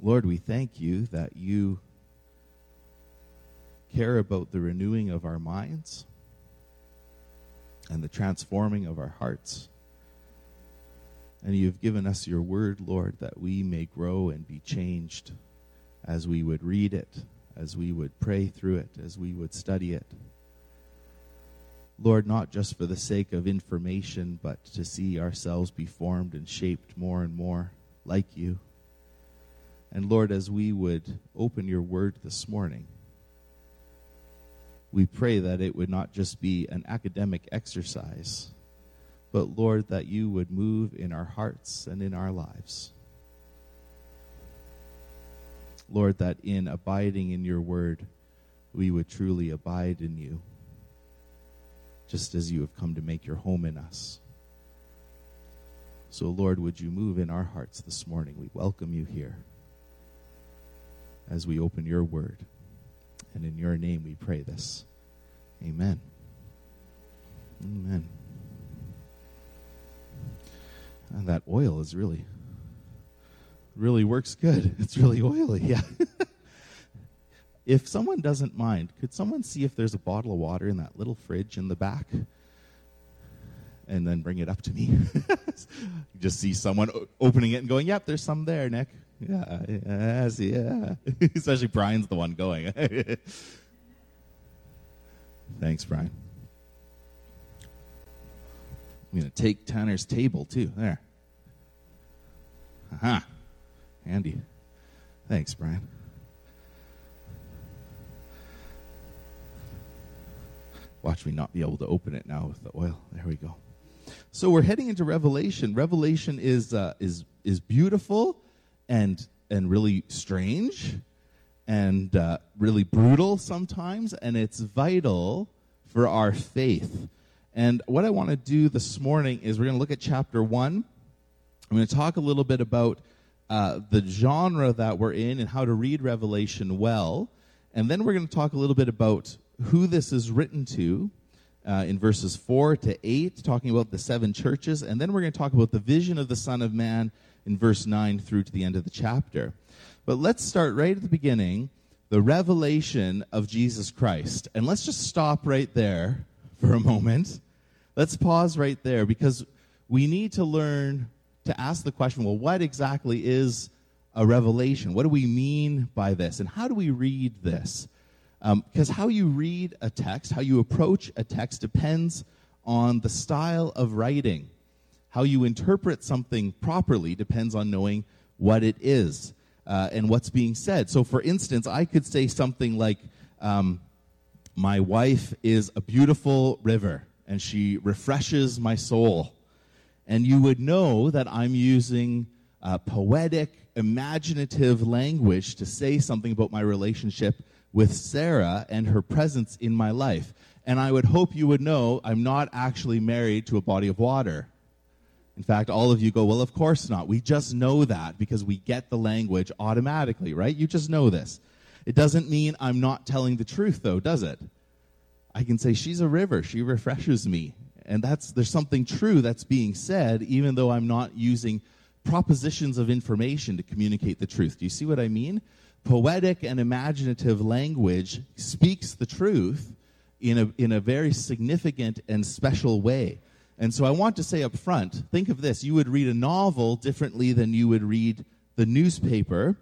Lord, we thank you that you care about the renewing of our minds and the transforming of our hearts. And you've given us your word, Lord, that we may grow and be changed as we would read it, as we would pray through it, as we would study it. Lord, not just for the sake of information, but to see ourselves be formed and shaped more and more like you. And Lord, as we would open your word this morning, we pray that it would not just be an academic exercise, but Lord, that you would move in our hearts and in our lives. Lord, that in abiding in your word, we would truly abide in you, just as you have come to make your home in us. So, Lord, would you move in our hearts this morning? We welcome you here as we open your word. And in your name we pray this. Amen. Amen. And that oil is really, really works good. It's really oily, yeah. if someone doesn't mind, could someone see if there's a bottle of water in that little fridge in the back? And then bring it up to me. just see someone opening it and going, Yep, there's some there, Nick. Yeah, yes, yeah. Especially Brian's the one going. Thanks, Brian. I'm going to take Tanner's table, too. There. Aha. Handy. Thanks, Brian. Watch me not be able to open it now with the oil. There we go. So we're heading into Revelation. Revelation is uh, is is beautiful and and really strange and uh, really brutal sometimes, and it's vital for our faith. And what I want to do this morning is we're going to look at chapter one. I'm going to talk a little bit about uh, the genre that we're in and how to read Revelation well. And then we're going to talk a little bit about who this is written to uh, in verses 4 to 8, talking about the seven churches. And then we're going to talk about the vision of the Son of Man in verse 9 through to the end of the chapter. But let's start right at the beginning the revelation of Jesus Christ. And let's just stop right there for a moment. Let's pause right there because we need to learn to ask the question well, what exactly is a revelation? What do we mean by this? And how do we read this? Because um, how you read a text, how you approach a text, depends on the style of writing. How you interpret something properly depends on knowing what it is uh, and what's being said. So, for instance, I could say something like, um, My wife is a beautiful river, and she refreshes my soul. And you would know that I'm using uh, poetic, imaginative language to say something about my relationship with Sarah and her presence in my life. And I would hope you would know I'm not actually married to a body of water. In fact, all of you go, well, of course not. We just know that because we get the language automatically, right? You just know this. It doesn't mean I'm not telling the truth, though, does it? I can say, she's a river. She refreshes me. And that's, there's something true that's being said, even though I'm not using propositions of information to communicate the truth. Do you see what I mean? Poetic and imaginative language speaks the truth in a, in a very significant and special way. And so I want to say up front think of this. You would read a novel differently than you would read the newspaper,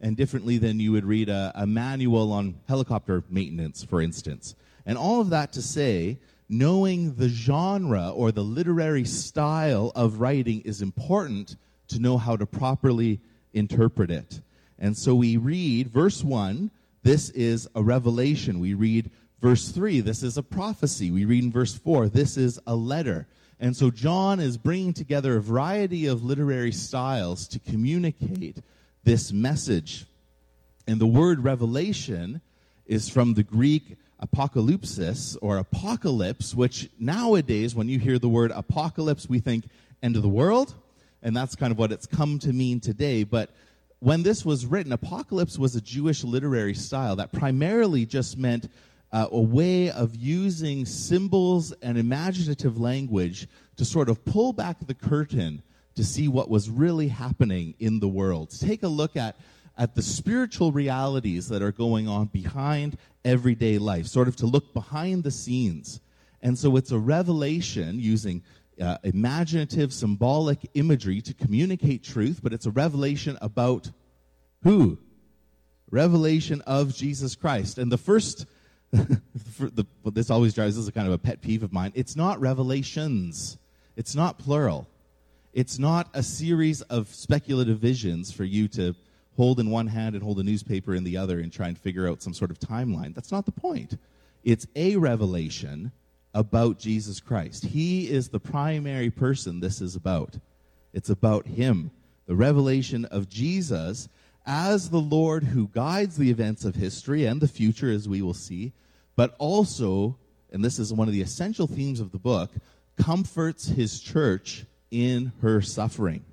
and differently than you would read a, a manual on helicopter maintenance, for instance. And all of that to say, knowing the genre or the literary style of writing is important to know how to properly interpret it. And so we read verse 1, this is a revelation. We read verse 3, this is a prophecy. We read in verse 4, this is a letter. And so John is bringing together a variety of literary styles to communicate this message. And the word revelation is from the Greek apocalypsis or apocalypse, which nowadays, when you hear the word apocalypse, we think end of the world. And that's kind of what it's come to mean today. But when this was written, apocalypse was a Jewish literary style that primarily just meant uh, a way of using symbols and imaginative language to sort of pull back the curtain to see what was really happening in the world. To take a look at at the spiritual realities that are going on behind everyday life, sort of to look behind the scenes. And so it's a revelation using uh, imaginative, symbolic imagery to communicate truth, but it's a revelation about who? Revelation of Jesus Christ. And the first, the, this always drives, this is kind of a pet peeve of mine. It's not revelations, it's not plural. It's not a series of speculative visions for you to hold in one hand and hold a newspaper in the other and try and figure out some sort of timeline. That's not the point. It's a revelation about Jesus Christ. He is the primary person this is about. It's about Him, the revelation of Jesus as the Lord who guides the events of history and the future, as we will see, but also, and this is one of the essential themes of the book, comforts His church in her suffering.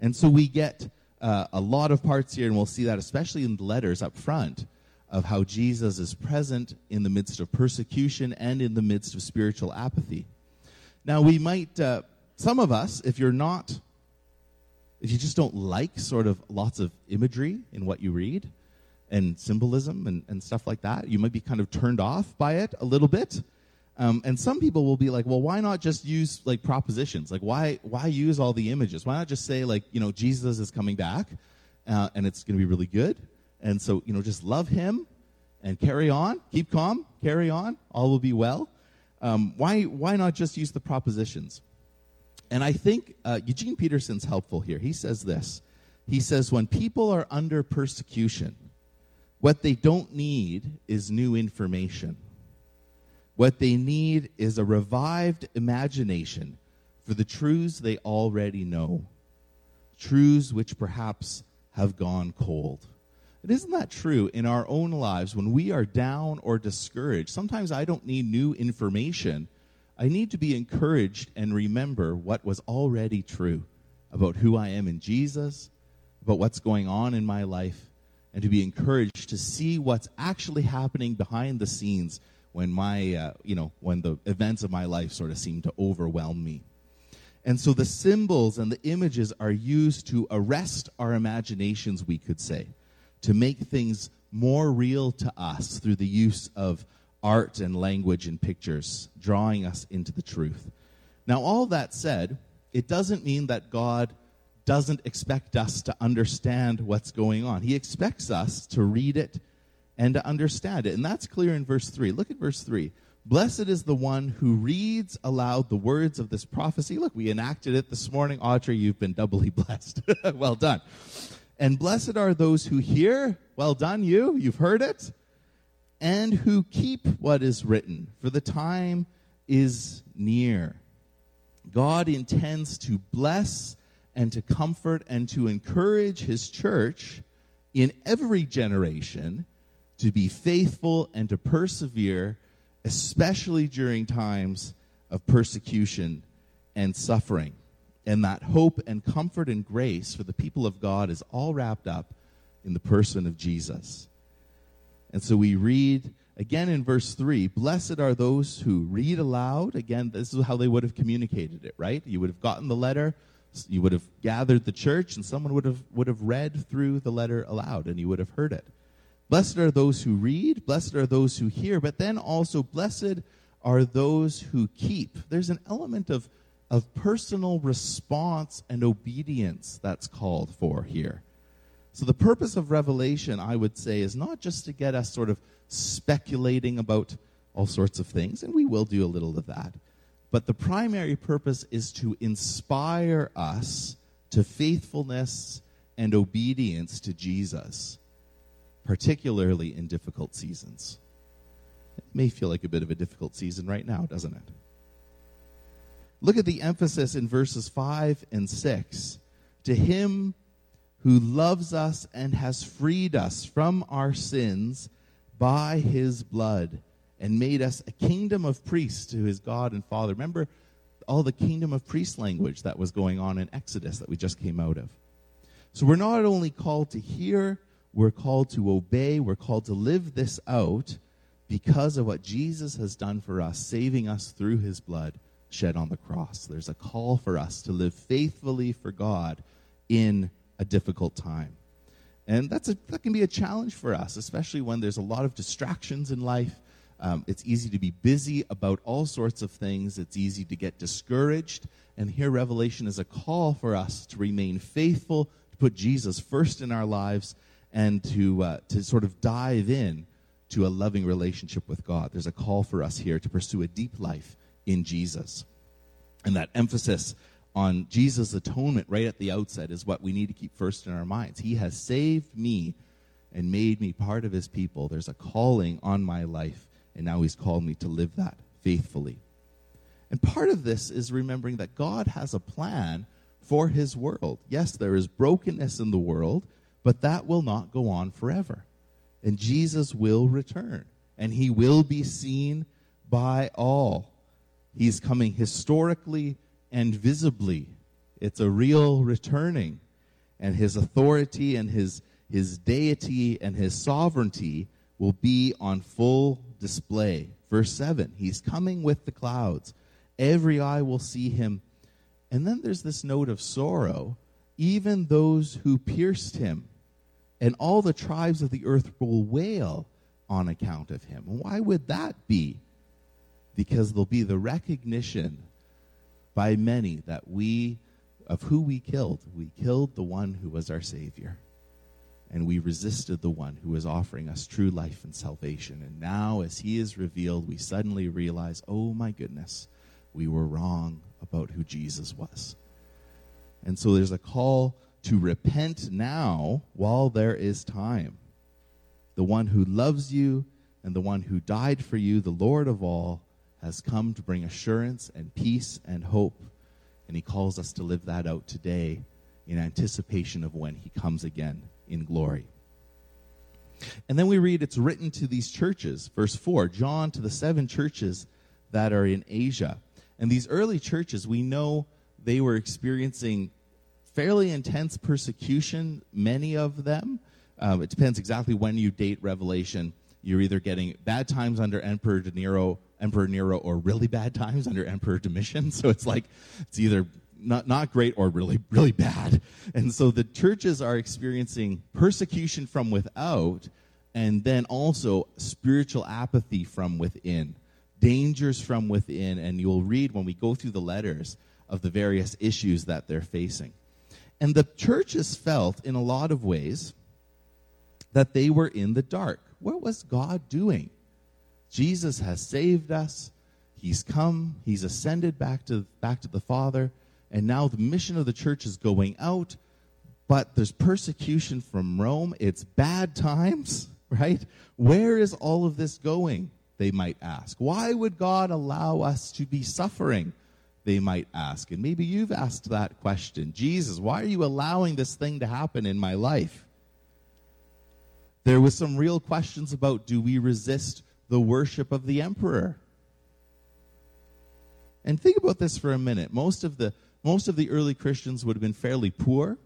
And so we get uh, a lot of parts here, and we'll see that especially in the letters up front of how Jesus is present in the midst of persecution and in the midst of spiritual apathy. Now, we might, uh, some of us, if you're not, if you just don't like sort of lots of imagery in what you read and symbolism and, and stuff like that, you might be kind of turned off by it a little bit. Um, and some people will be like, well, why not just use like propositions? Like, why why use all the images? Why not just say like, you know, Jesus is coming back, uh, and it's going to be really good. And so, you know, just love Him and carry on, keep calm, carry on, all will be well. Um, why why not just use the propositions? And I think uh, Eugene Peterson's helpful here. He says this. He says when people are under persecution, what they don't need is new information what they need is a revived imagination for the truths they already know, truths which perhaps have gone cold. And isn't that true in our own lives when we are down or discouraged? Sometimes I don't need new information. I need to be encouraged and remember what was already true about who I am in Jesus, about what's going on in my life, and to be encouraged to see what's actually happening behind the scenes when my, uh, you know, when the events of my life sort of seem to overwhelm me. And so the symbols and the images are used to arrest our imaginations, we could say, to make things more real to us through the use of art and language and pictures, drawing us into the truth. Now, all that said, it doesn't mean that God doesn't expect us to understand what's going on. He expects us to read it and to understand it. And that's clear in verse 3. Look at verse 3. Blessed is the one who reads aloud the words of this prophecy. Look, we enacted it this morning. Audrey, you've been doubly blessed. well done. And blessed are those who hear. Well done, you. You've heard it. And who keep what is written, for the time is near. God intends to bless and to comfort and to encourage his church in every generation to be faithful and to persevere, especially during times of persecution and suffering. And that hope and comfort and grace for the people of God is all wrapped up in the person of Jesus. And so we read again in verse 3 Blessed are those who read aloud. Again, this is how they would have communicated it, right? You would have gotten the letter, you would have gathered the church, and someone would have, would have read through the letter aloud, and you would have heard it. Blessed are those who read, blessed are those who hear, but then also blessed are those who keep. There's an element of, of personal response and obedience that's called for here. So, the purpose of revelation, I would say, is not just to get us sort of speculating about all sorts of things, and we will do a little of that. But the primary purpose is to inspire us to faithfulness and obedience to Jesus particularly in difficult seasons. It may feel like a bit of a difficult season right now, doesn't it? Look at the emphasis in verses 5 and 6. To him who loves us and has freed us from our sins by his blood and made us a kingdom of priests to his God and Father. Remember all the kingdom of priests language that was going on in Exodus that we just came out of. So we're not only called to hear we're called to obey. We're called to live this out because of what Jesus has done for us, saving us through his blood shed on the cross. There's a call for us to live faithfully for God in a difficult time. And that's a, that can be a challenge for us, especially when there's a lot of distractions in life. Um, it's easy to be busy about all sorts of things. It's easy to get discouraged. And here, Revelation is a call for us to remain faithful, to put Jesus first in our lives, and to, uh, to sort of dive in to a loving relationship with God. There's a call for us here to pursue a deep life in Jesus. And that emphasis on Jesus' atonement right at the outset is what we need to keep first in our minds. He has saved me and made me part of his people. There's a calling on my life, and now he's called me to live that faithfully. And part of this is remembering that God has a plan for his world. Yes, there is brokenness in the world, but that will not go on forever. And Jesus will return, and he will be seen by all. He's coming historically and visibly. It's a real returning. And his authority and his, his deity and his sovereignty will be on full display. Verse 7 He's coming with the clouds. Every eye will see him. And then there's this note of sorrow. Even those who pierced him, and all the tribes of the earth will wail on account of him. Why would that be? Because there'll be the recognition by many that we, of who we killed, we killed the one who was our Savior. And we resisted the one who was offering us true life and salvation. And now, as he is revealed, we suddenly realize, oh my goodness, we were wrong about who Jesus was. And so there's a call to repent now while there is time. The one who loves you and the one who died for you, the Lord of all, has come to bring assurance and peace and hope. And he calls us to live that out today in anticipation of when he comes again in glory. And then we read it's written to these churches. Verse 4 John to the seven churches that are in Asia. And these early churches, we know they were experiencing fairly intense persecution, many of them. Um, it depends exactly when you date Revelation. You're either getting bad times under Emperor Nero Emperor Nero or really bad times under Emperor Domitian. So it's like it's either not, not great or really, really bad. And so the churches are experiencing persecution from without and then also spiritual apathy from within, dangers from within. And you'll read when we go through the letters of the various issues that they're facing. And the churches felt, in a lot of ways, that they were in the dark. What was God doing? Jesus has saved us. He's come. He's ascended back to, back to the Father. And now the mission of the church is going out, but there's persecution from Rome. It's bad times, right? Where is all of this going? They might ask. Why would God allow us to be suffering? They might ask. And maybe you've asked that question Jesus, why are you allowing this thing to happen in my life? There was some real questions about do we resist the worship of the emperor. And think about this for a minute. Most of the most of the early Christians would have been fairly poor,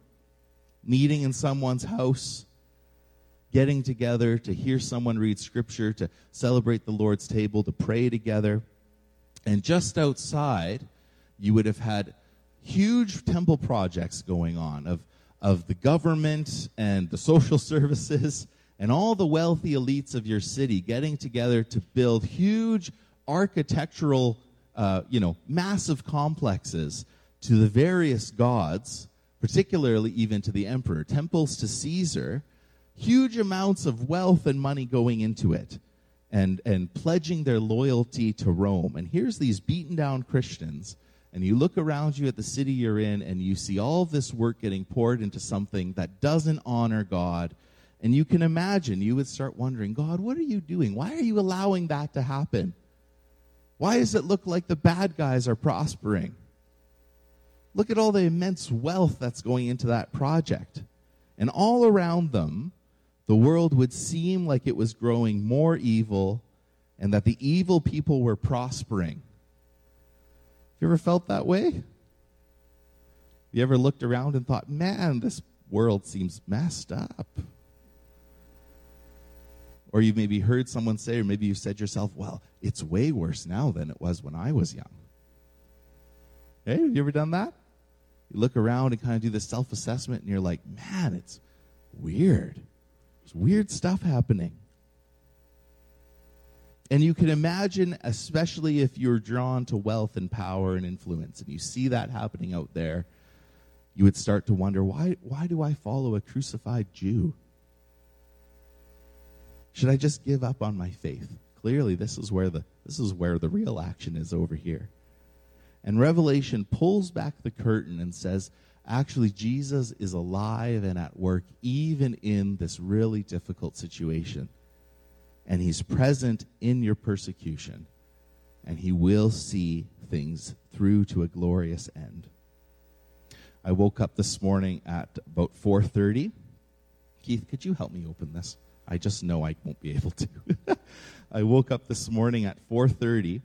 meeting in someone's house, getting together to hear someone read scripture, to celebrate the Lord's table, to pray together. And just outside, you would have had huge temple projects going on of, of the government and the social services and all the wealthy elites of your city getting together to build huge architectural, uh, you know, massive complexes to the various gods, particularly even to the emperor, temples to Caesar, huge amounts of wealth and money going into it. And, and pledging their loyalty to Rome. And here's these beaten down Christians and you look around you at the city you're in and you see all this work getting poured into something that doesn't honor God and you can imagine, you would start wondering, God, what are you doing? Why are you allowing that to happen? Why does it look like the bad guys are prospering? Look at all the immense wealth that's going into that project. And all around them, the world would seem like it was growing more evil and that the evil people were prospering. Have You ever felt that way? Have You ever looked around and thought, man, this world seems messed up? Or you maybe heard someone say, or maybe you said yourself, well, it's way worse now than it was when I was young. Hey, have you ever done that? You look around and kind of do this self assessment, and you're like, man, it's weird. There's weird stuff happening. And you can imagine, especially if you're drawn to wealth and power and influence, and you see that happening out there, you would start to wonder why, why do I follow a crucified Jew? Should I just give up on my faith? Clearly, this is where the, this is where the real action is over here. And Revelation pulls back the curtain and says, actually, Jesus is alive and at work even in this really difficult situation and He's present in your persecution, and He will see things through to a glorious end. I woke up this morning at about 4:30. Keith, could you help me open this? I just know I won't be able to. I woke up this morning at 4:30.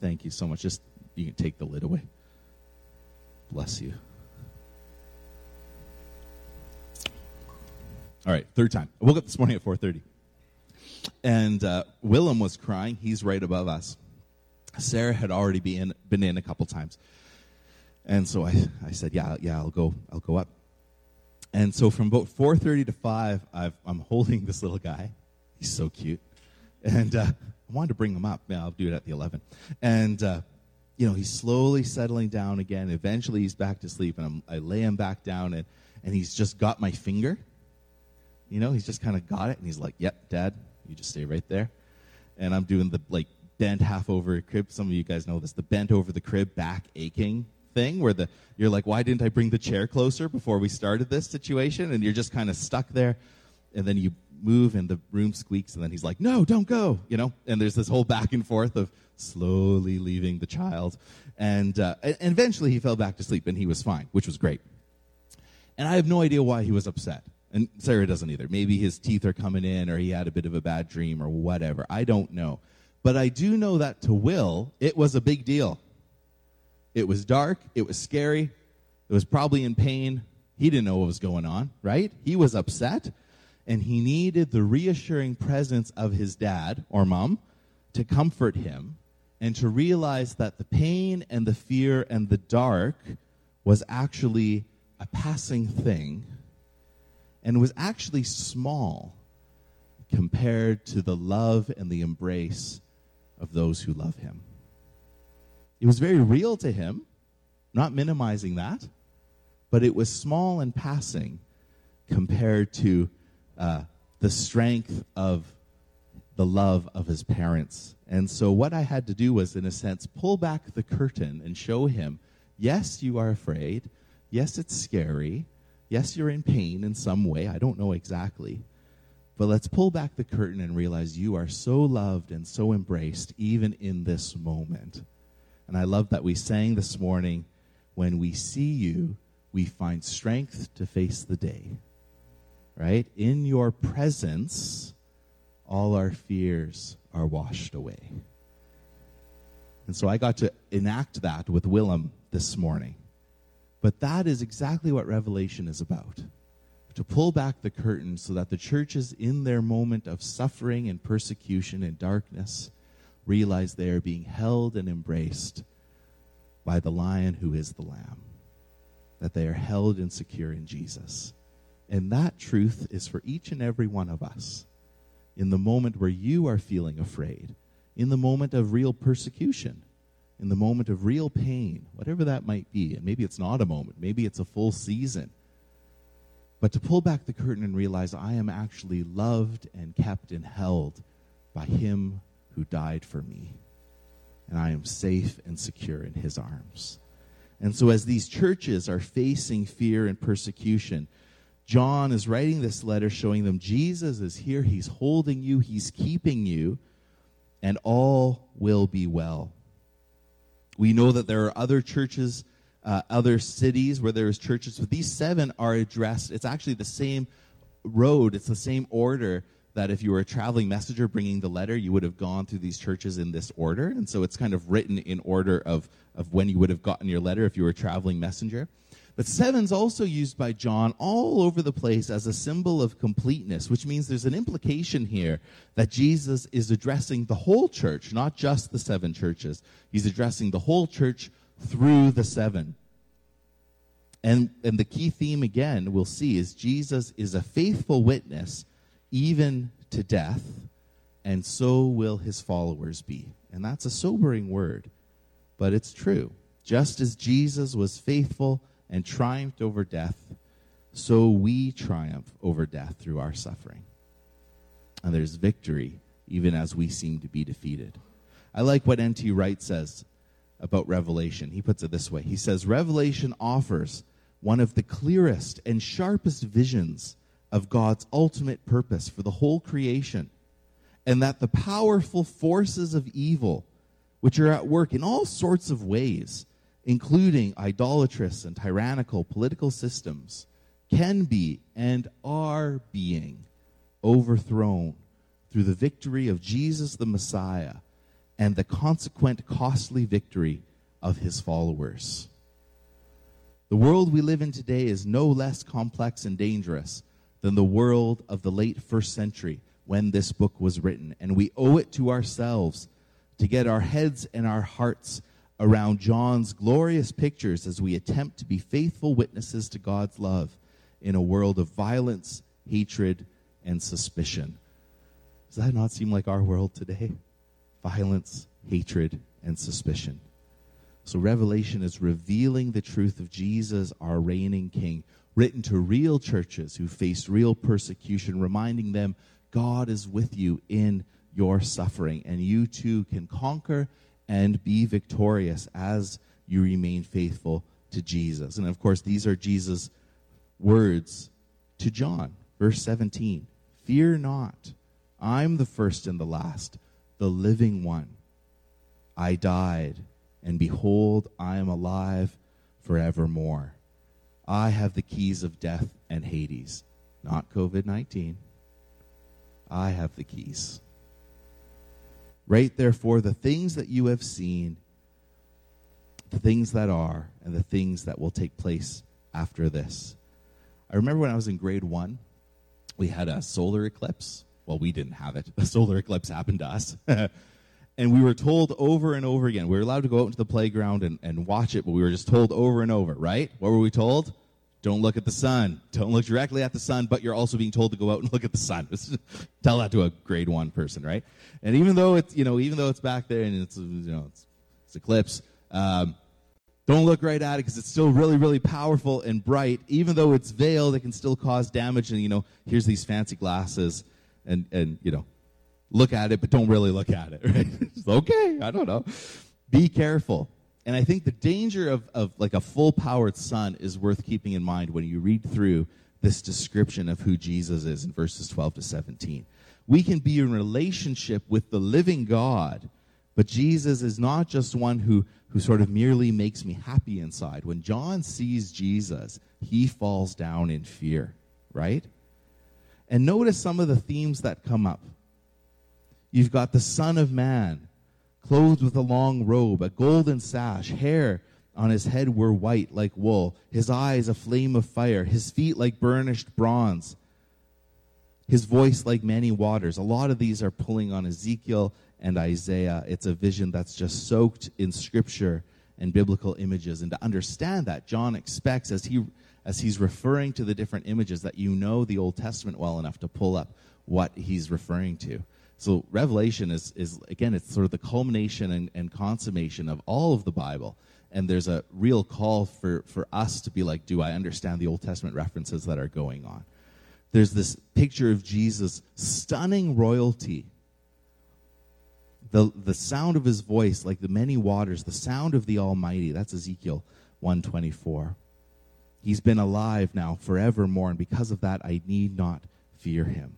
Thank you so much. Just you can take the lid away. Bless you. All right, third time. I woke up this morning at 4:30. And uh, Willem was crying. He's right above us. Sarah had already been, been in a couple times. And so I, I said, yeah, yeah, I'll go, I'll go up. And so from about 4.30 to 5, i am holding this little guy. He's so cute. And uh, I wanted to bring him up. Yeah, I'll do it at the 11. And, uh, you know, he's slowly settling down again. Eventually he's back to sleep. And I'm, I lay him back down, and, and he's just got my finger. You know, he's just kind of got it. And he's like, yep, Dad, you just stay right there. And I'm doing the like bent half over crib. Some of you guys know this, the bent over the crib back aching thing where the you're like, why didn't I bring the chair closer before we started this situation? And you're just kind of stuck there. And then you move and the room squeaks and then he's like, no, don't go, you know? And there's this whole back and forth of slowly leaving the child. And, uh, and eventually he fell back to sleep and he was fine, which was great. And I have no idea why he was upset. And Sarah doesn't either. Maybe his teeth are coming in or he had a bit of a bad dream or whatever. I don't know. But I do know that to Will, it was a big deal. It was dark. It was scary. It was probably in pain. He didn't know what was going on, right? He was upset. And he needed the reassuring presence of his dad or mom to comfort him and to realize that the pain and the fear and the dark was actually a passing thing and was actually small compared to the love and the embrace of those who love him. It was very real to him, not minimizing that, but it was small and passing compared to uh, the strength of the love of his parents. And so, what I had to do was, in a sense, pull back the curtain and show him yes, you are afraid. Yes, it's scary. Yes, you're in pain in some way. I don't know exactly. But let's pull back the curtain and realize you are so loved and so embraced even in this moment. And I love that we sang this morning when we see you, we find strength to face the day. Right? In your presence, all our fears are washed away. And so I got to enact that with Willem this morning. But that is exactly what Revelation is about to pull back the curtain so that the churches, in their moment of suffering and persecution and darkness, realize they are being held and embraced by the lion who is the lamb, that they are held and secure in Jesus. And that truth is for each and every one of us. In the moment where you are feeling afraid, in the moment of real persecution, in the moment of real pain, whatever that might be. And maybe it's not a moment, maybe it's a full season. But to pull back the curtain and realize I am actually loved and kept and held by Him who died for me. And I am safe and secure in His arms. And so, as these churches are facing fear and persecution, John is writing this letter showing them Jesus is here, He's holding you, He's keeping you, and all will be well. We know that there are other churches, uh, other cities where there's churches, but these seven are addressed. It's actually the same road, it's the same order that if you were a traveling messenger bringing the letter, you would have gone through these churches in this order. And so it's kind of written in order of, of when you would have gotten your letter if you were a traveling messenger. But seven's also used by John all over the place as a symbol of completeness, which means there's an implication here that Jesus is addressing the whole church, not just the seven churches. He's addressing the whole church through the seven. And, and the key theme again we'll see is Jesus is a faithful witness even to death, and so will his followers be. And that's a sobering word, but it's true. Just as Jesus was faithful and triumphed over death, so we triumph over death through our suffering. And there's victory even as we seem to be defeated. I like what N.T. Wright says about Revelation. He puts it this way He says, Revelation offers one of the clearest and sharpest visions of God's ultimate purpose for the whole creation, and that the powerful forces of evil, which are at work in all sorts of ways, including idolatrous and tyrannical political systems, can be and are being overthrown through the victory of Jesus the Messiah and the consequent costly victory of his followers. The world we live in today is no less complex and dangerous than the world of the late first century when this book was written. And we owe it to ourselves to get our heads and our hearts around John's glorious pictures as we attempt to be faithful witnesses to God's love in a world of violence, hatred, and suspicion. Does that not seem like our world today? Violence, hatred, and suspicion. So, Revelation is revealing the truth of Jesus, our reigning King, written to real churches who faced real persecution, reminding them God is with you in your suffering, and you too can conquer and be victorious as you remain faithful to Jesus. And of course, these are Jesus' words to John, verse 17 Fear not, I'm the first and the last, the living one. I died, and behold, I am alive forevermore. I have the keys of death and Hades, not COVID 19. I have the keys. Write therefore the things that you have seen, the things that are, and the things that will take place after this. I remember when I was in grade one, we had a solar eclipse. Well, we didn't have it. A solar eclipse happened to us. and we were told over and over again. We were allowed to go out into the playground and, and watch it, but we were just told over and over, right? What were we told? Don't look at the sun. Don't look directly at the sun, but you're also being told to go out and look at the sun. Tell that to a grade one person, right? And even though it's, you know, even though it's back there and it's, you know, it's, it's eclipse, um, don't look right at it because it's still really, really powerful and bright. Even though it's veiled, it can still cause damage. And, you know, here's these fancy glasses and, and, you know, look at it, but don't really look at it, right? okay, I don't know. Be careful. And I think the danger of, of like a full powered sun is worth keeping in mind when you read through this description of who Jesus is in verses 12 to 17. We can be in relationship with the living God, but Jesus is not just one who, who sort of merely makes me happy inside. When John sees Jesus, he falls down in fear, right? And notice some of the themes that come up. You've got the Son of Man clothed with a long robe, a golden sash, hair on his head were white like wool, his eyes a flame of fire, his feet like burnished bronze, his voice like many waters. A lot of these are pulling on Ezekiel and Isaiah. It's a vision that's just soaked in scripture and biblical images. And to understand that, John expects as he as he's referring to the different images that you know the Old Testament well enough to pull up what he's referring to. So Revelation is, is again, it's sort of the culmination and, and consummation of all of the Bible. And there's a real call for, for us to be like, do I understand the Old Testament references that are going on? There's this picture of Jesus' stunning royalty. The, the sound of his voice, like the many waters, the sound of the Almighty. That's Ezekiel 124. He's been alive now forevermore, and because of that, I need not fear him.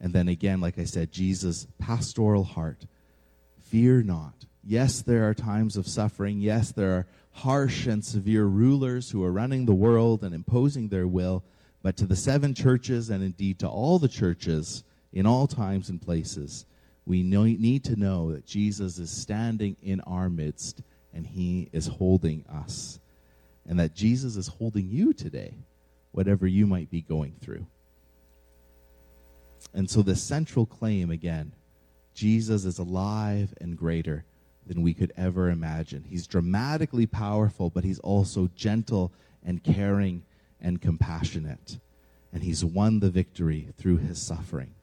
And then again, like I said, Jesus' pastoral heart. Fear not. Yes, there are times of suffering. Yes, there are harsh and severe rulers who are running the world and imposing their will. But to the seven churches, and indeed to all the churches in all times and places, we need to know that Jesus is standing in our midst and he is holding us. And that Jesus is holding you today, whatever you might be going through. And so, the central claim again Jesus is alive and greater than we could ever imagine. He's dramatically powerful, but he's also gentle and caring and compassionate. And he's won the victory through his suffering.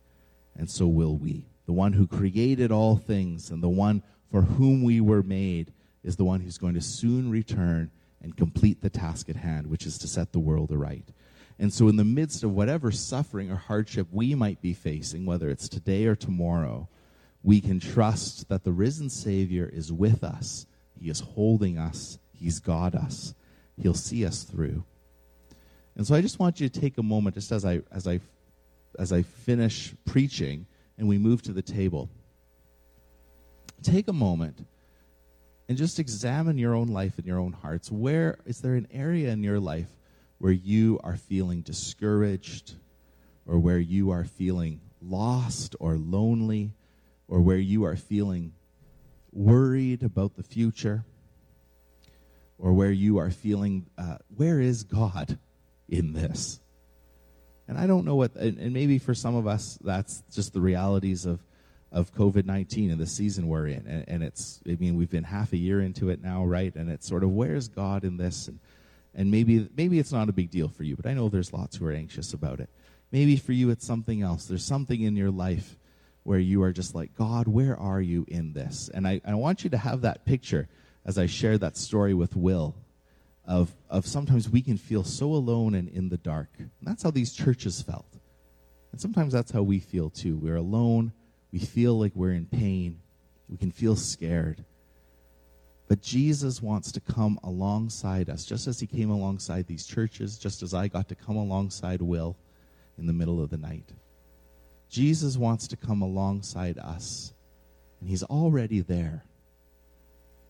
And so will we. The one who created all things and the one for whom we were made is the one who's going to soon return and complete the task at hand, which is to set the world aright. And so, in the midst of whatever suffering or hardship we might be facing, whether it's today or tomorrow, we can trust that the risen Savior is with us. He is holding us. He's got us. He'll see us through. And so I just want you to take a moment, just as I as I as I finish preaching and we move to the table. Take a moment and just examine your own life and your own hearts. Where is there an area in your life where you are feeling discouraged or where you are feeling lost or lonely or where you are feeling worried about the future or where you are feeling, uh, where is God in this? And I don't know what, and, maybe for some of us, that's just the realities of, of COVID 19 and the season we're in. And, and, it's, I mean, we've been half a year into it now, right? And it's sort of, where's God in this? And, and maybe, maybe it's not a big deal for you, but I know there's lots who are anxious about it. Maybe for you, it's something else. There's something in your life where you are just like, God, where are you in this? And I, I want you to have that picture as I shared that story with Will of, of sometimes we can feel so alone and in the dark. And that's how these churches felt. And sometimes that's how we feel too. We're alone. We feel like we're in pain. We can feel scared. But Jesus wants to come alongside us, just as he came alongside these churches, just as I got to come alongside Will in the middle of the night. Jesus wants to come alongside us, and he's already there.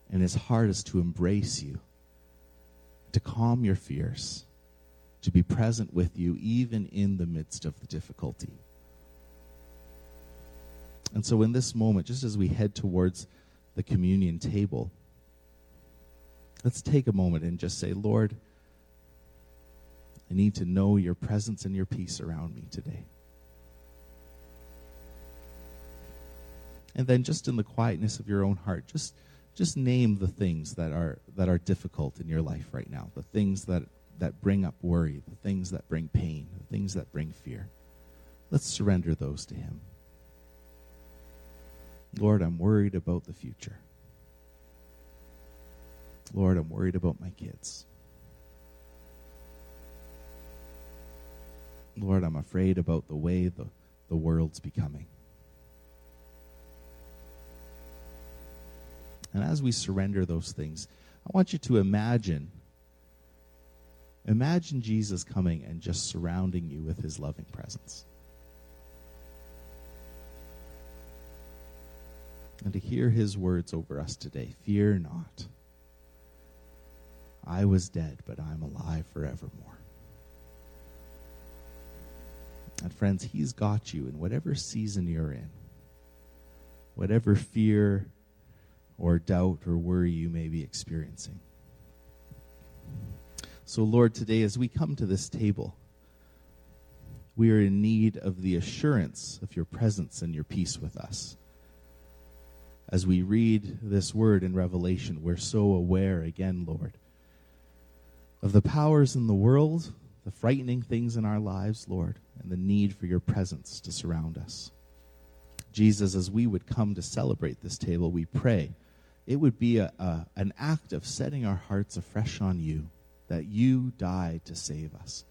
And his heart is to embrace you, to calm your fears, to be present with you even in the midst of the difficulty. And so, in this moment, just as we head towards the communion table, let's take a moment and just say, Lord, I need to know your presence and your peace around me today. And then just in the quietness of your own heart, just just name the things that are that are difficult in your life right now, the things that that bring up worry, the things that bring pain, the things that bring fear. Let's surrender those to him. Lord, I'm worried about the future. Lord, I'm worried about my kids. Lord, I'm afraid about the way the, the world's becoming. And as we surrender those things, I want you to imagine imagine Jesus coming and just surrounding you with his loving presence. And to hear his words over us today fear not. I was dead, but I'm alive forevermore. And friends, he's got you in whatever season you're in, whatever fear or doubt or worry you may be experiencing. So, Lord, today as we come to this table, we are in need of the assurance of your presence and your peace with us. As we read this word in Revelation, we're so aware again, Lord, of the powers in the world, the frightening things in our lives, Lord, and the need for your presence to surround us. Jesus, as we would come to celebrate this table, we pray it would be a, a, an act of setting our hearts afresh on you, that you died to save us.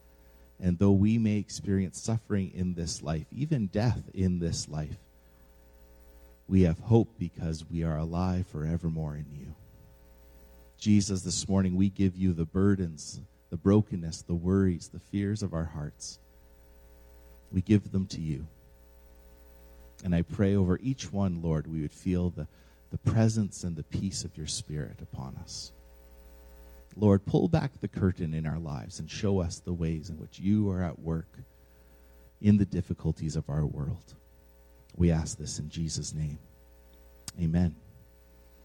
And though we may experience suffering in this life, even death in this life, we have hope because we are alive forevermore in you. Jesus, this morning we give you the burdens, the brokenness, the worries, the fears of our hearts. We give them to you. And I pray over each one, Lord, we would feel the the presence and the peace of your Spirit upon us. Lord, pull back the curtain in our lives and show us the ways in which you are at work in the difficulties of our world. We ask this in Jesus' name. Amen.